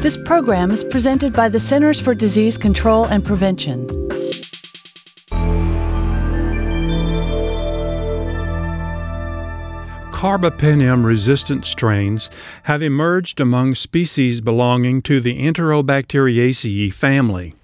This program is presented by the Centers for Disease Control and Prevention. Carbapenem resistant strains have emerged among species belonging to the Enterobacteriaceae family.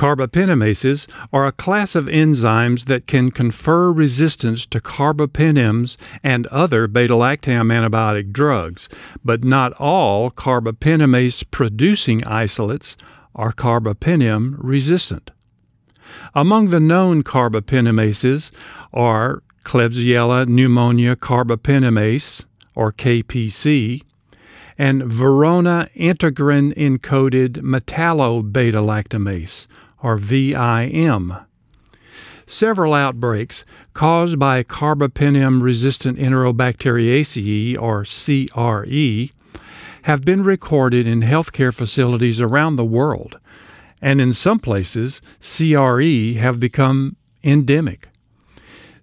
Carbapenemases are a class of enzymes that can confer resistance to carbapenems and other beta lactam antibiotic drugs, but not all carbapenemase producing isolates are carbapenem resistant. Among the known carbapenemases are Klebsiella pneumonia carbapenemase, or KPC, and Verona integrin encoded metallobeta lactamase, or VIM. Several outbreaks caused by carbapenem resistant Enterobacteriaceae, or CRE, have been recorded in healthcare facilities around the world, and in some places, CRE have become endemic.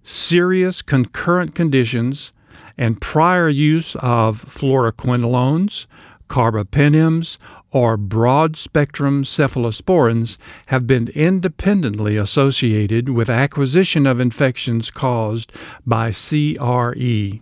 Serious concurrent conditions and prior use of fluoroquinolones, carbapenems, or broad spectrum cephalosporins have been independently associated with acquisition of infections caused by CRE.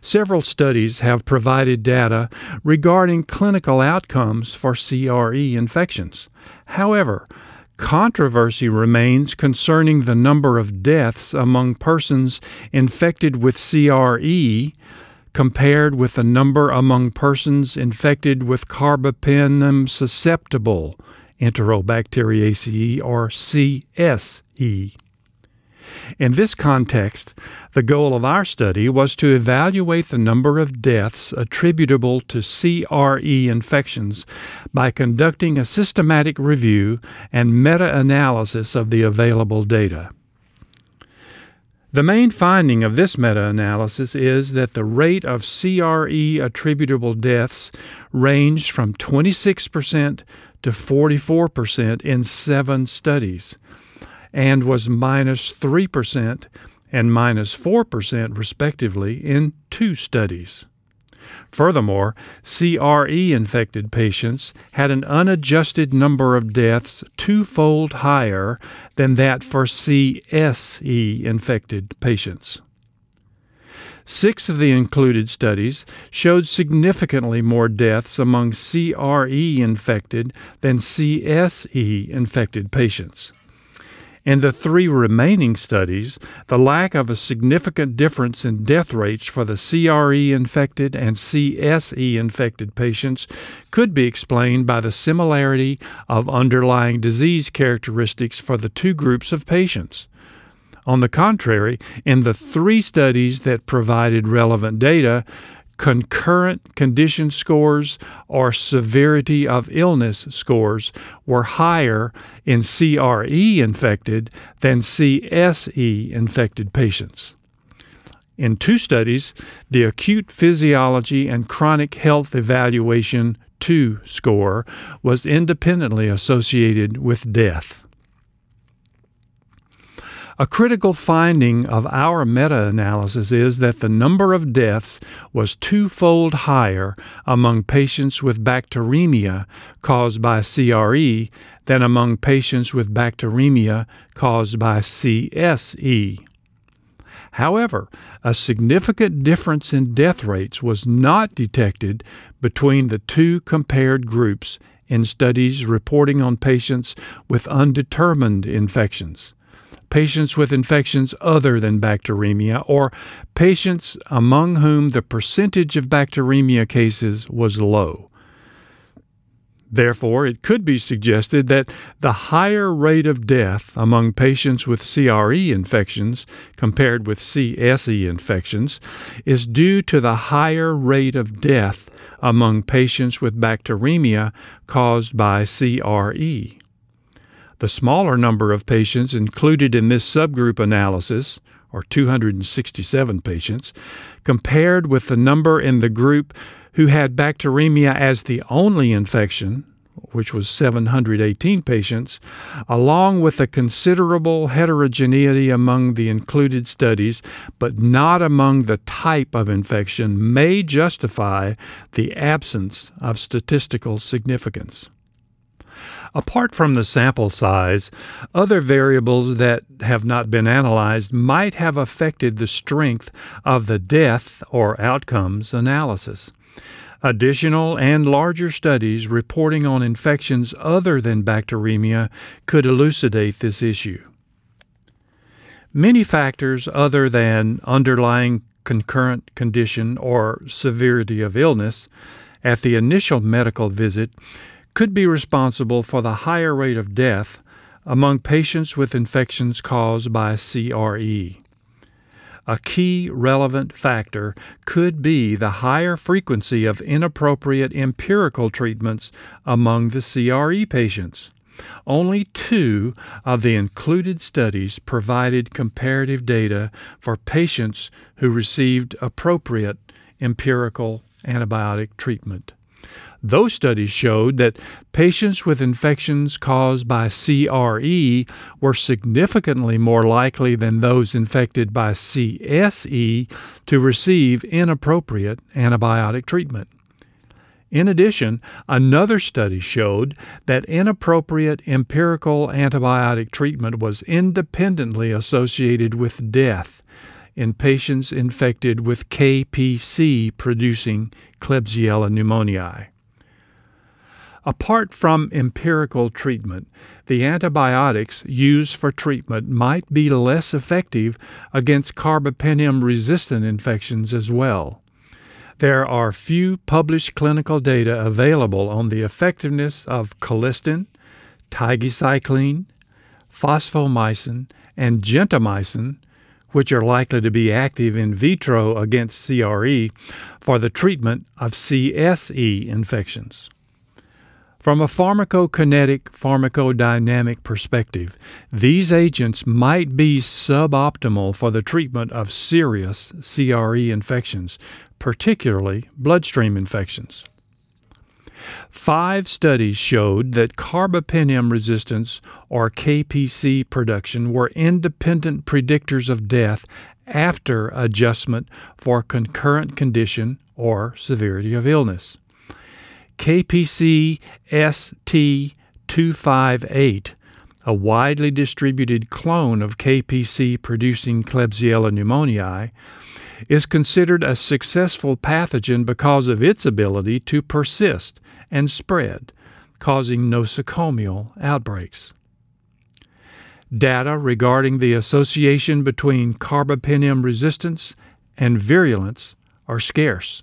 Several studies have provided data regarding clinical outcomes for CRE infections. However, controversy remains concerning the number of deaths among persons infected with CRE compared with the number among persons infected with carbapenem susceptible Enterobacteriaceae or CSE. In this context, the goal of our study was to evaluate the number of deaths attributable to CRE infections by conducting a systematic review and meta analysis of the available data. The main finding of this meta analysis is that the rate of CRE attributable deaths ranged from 26% to 44% in seven studies and was minus 3% and minus 4% respectively in two studies. Furthermore, CRE infected patients had an unadjusted number of deaths twofold higher than that for CSE infected patients. Six of the included studies showed significantly more deaths among CRE infected than CSE infected patients. In the three remaining studies, the lack of a significant difference in death rates for the CRE infected and CSE infected patients could be explained by the similarity of underlying disease characteristics for the two groups of patients. On the contrary, in the three studies that provided relevant data, concurrent condition scores or severity of illness scores were higher in CRE infected than CSE infected patients. In two studies, the Acute Physiology and Chronic Health Evaluation 2 score was independently associated with death. A critical finding of our meta analysis is that the number of deaths was twofold higher among patients with bacteremia caused by CRE than among patients with bacteremia caused by CSE. However, a significant difference in death rates was not detected between the two compared groups in studies reporting on patients with undetermined infections patients with infections other than bacteremia, or patients among whom the percentage of bacteremia cases was low. Therefore, it could be suggested that the higher rate of death among patients with CRE infections compared with CSE infections is due to the higher rate of death among patients with bacteremia caused by CRE. The smaller number of patients included in this subgroup analysis, or 267 patients, compared with the number in the group who had bacteremia as the only infection, which was 718 patients, along with a considerable heterogeneity among the included studies, but not among the type of infection, may justify the absence of statistical significance. Apart from the sample size, other variables that have not been analyzed might have affected the strength of the death or outcomes analysis. Additional and larger studies reporting on infections other than bacteremia could elucidate this issue. Many factors other than underlying concurrent condition or severity of illness at the initial medical visit could be responsible for the higher rate of death among patients with infections caused by CRE. A key relevant factor could be the higher frequency of inappropriate empirical treatments among the CRE patients. Only two of the included studies provided comparative data for patients who received appropriate empirical antibiotic treatment. Those studies showed that patients with infections caused by CRE were significantly more likely than those infected by CSE to receive inappropriate antibiotic treatment. In addition, another study showed that inappropriate empirical antibiotic treatment was independently associated with death in patients infected with KPC producing Klebsiella pneumoniae. Apart from empirical treatment, the antibiotics used for treatment might be less effective against carbapenem resistant infections as well. There are few published clinical data available on the effectiveness of colistin, tigecycline, fosfomycin, and gentamicin, which are likely to be active in vitro against CRE, for the treatment of CSE infections. From a pharmacokinetic pharmacodynamic perspective, these agents might be suboptimal for the treatment of serious CRE infections, particularly bloodstream infections. Five studies showed that carbapenem resistance or KPC production were independent predictors of death after adjustment for concurrent condition or severity of illness. KPC ST258, a widely distributed clone of KPC producing Klebsiella pneumoniae, is considered a successful pathogen because of its ability to persist and spread, causing nosocomial outbreaks. Data regarding the association between carbapenem resistance and virulence are scarce.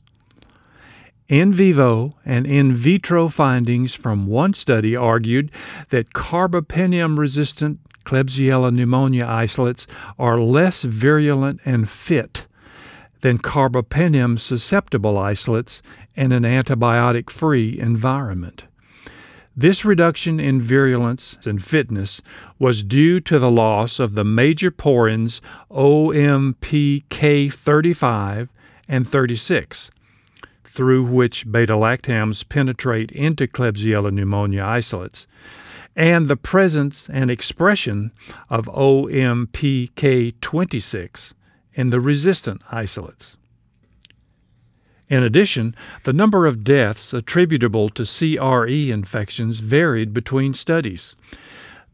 In vivo and in vitro findings from one study argued that carbapenem resistant Klebsiella pneumonia isolates are less virulent and fit than carbapenem susceptible isolates in an antibiotic free environment. This reduction in virulence and fitness was due to the loss of the major porins OMPK35 and 36 through which beta lactams penetrate into Klebsiella pneumonia isolates, and the presence and expression of OMPK26 in the resistant isolates. In addition, the number of deaths attributable to CRE infections varied between studies.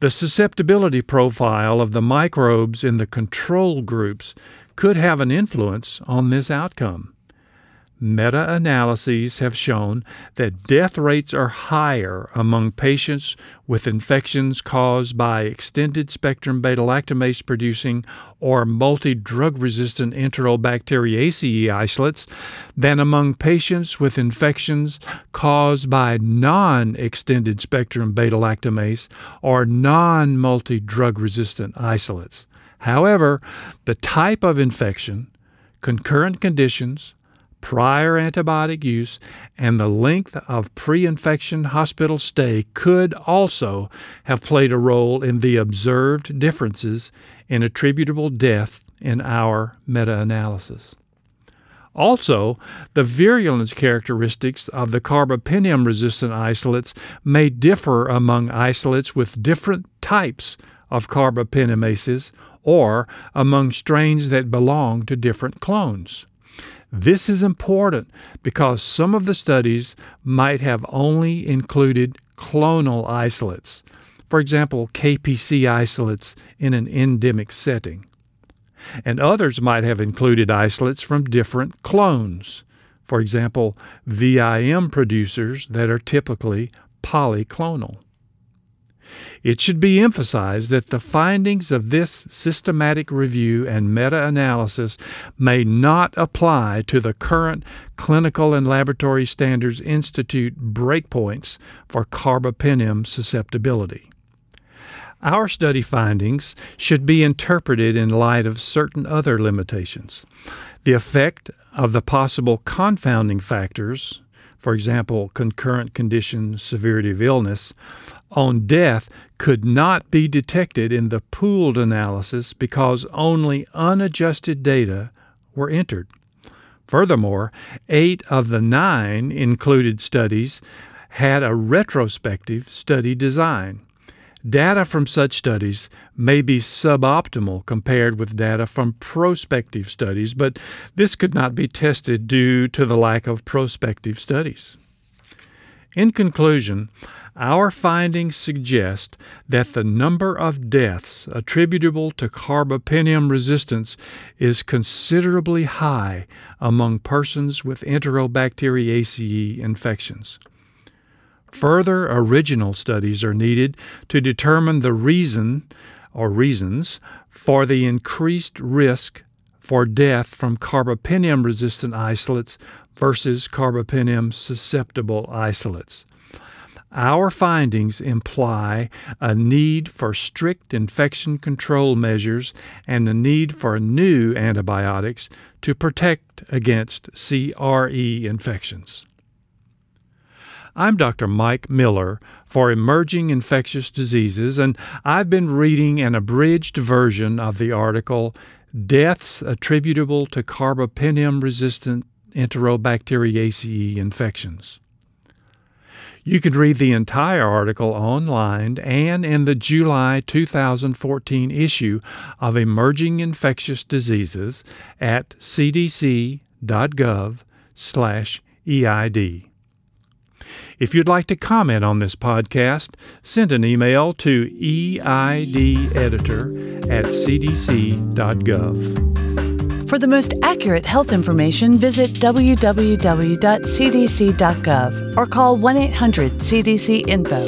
The susceptibility profile of the microbes in the control groups could have an influence on this outcome. Meta analyses have shown that death rates are higher among patients with infections caused by extended spectrum beta lactamase producing or multi drug resistant Enterobacteriaceae isolates than among patients with infections caused by non extended spectrum beta lactamase or non multi drug resistant isolates. However, the type of infection, concurrent conditions, prior antibiotic use, and the length of pre infection hospital stay could also have played a role in the observed differences in attributable death in our meta analysis. Also, the virulence characteristics of the carbapenem resistant isolates may differ among isolates with different types of carbapenemases or among strains that belong to different clones. This is important because some of the studies might have only included clonal isolates, for example, KPC isolates in an endemic setting. And others might have included isolates from different clones, for example, VIM producers that are typically polyclonal. It should be emphasized that the findings of this systematic review and meta analysis may not apply to the current Clinical and Laboratory Standards Institute breakpoints for carbapenem susceptibility. Our study findings should be interpreted in light of certain other limitations. The effect of the possible confounding factors, for example, concurrent condition severity of illness, on death could not be detected in the pooled analysis because only unadjusted data were entered. Furthermore, eight of the nine included studies had a retrospective study design. Data from such studies may be suboptimal compared with data from prospective studies, but this could not be tested due to the lack of prospective studies. In conclusion, our findings suggest that the number of deaths attributable to carbapenem resistance is considerably high among persons with Enterobacteriaceae infections. Further original studies are needed to determine the reason or reasons for the increased risk for death from carbapenem resistant isolates versus carbapenem susceptible isolates. Our findings imply a need for strict infection control measures and the need for new antibiotics to protect against CRE infections. I'm Dr. Mike Miller for Emerging Infectious Diseases, and I've been reading an abridged version of the article Deaths Attributable to Carbapenem Resistant Enterobacteriaceae Infections. You can read the entire article online and in the July 2014 issue of Emerging Infectious Diseases at cdc.gov/eid. If you'd like to comment on this podcast, send an email to eideditor at cdc.gov. For the most accurate health information, visit www.cdc.gov or call 1 800 CDC Info.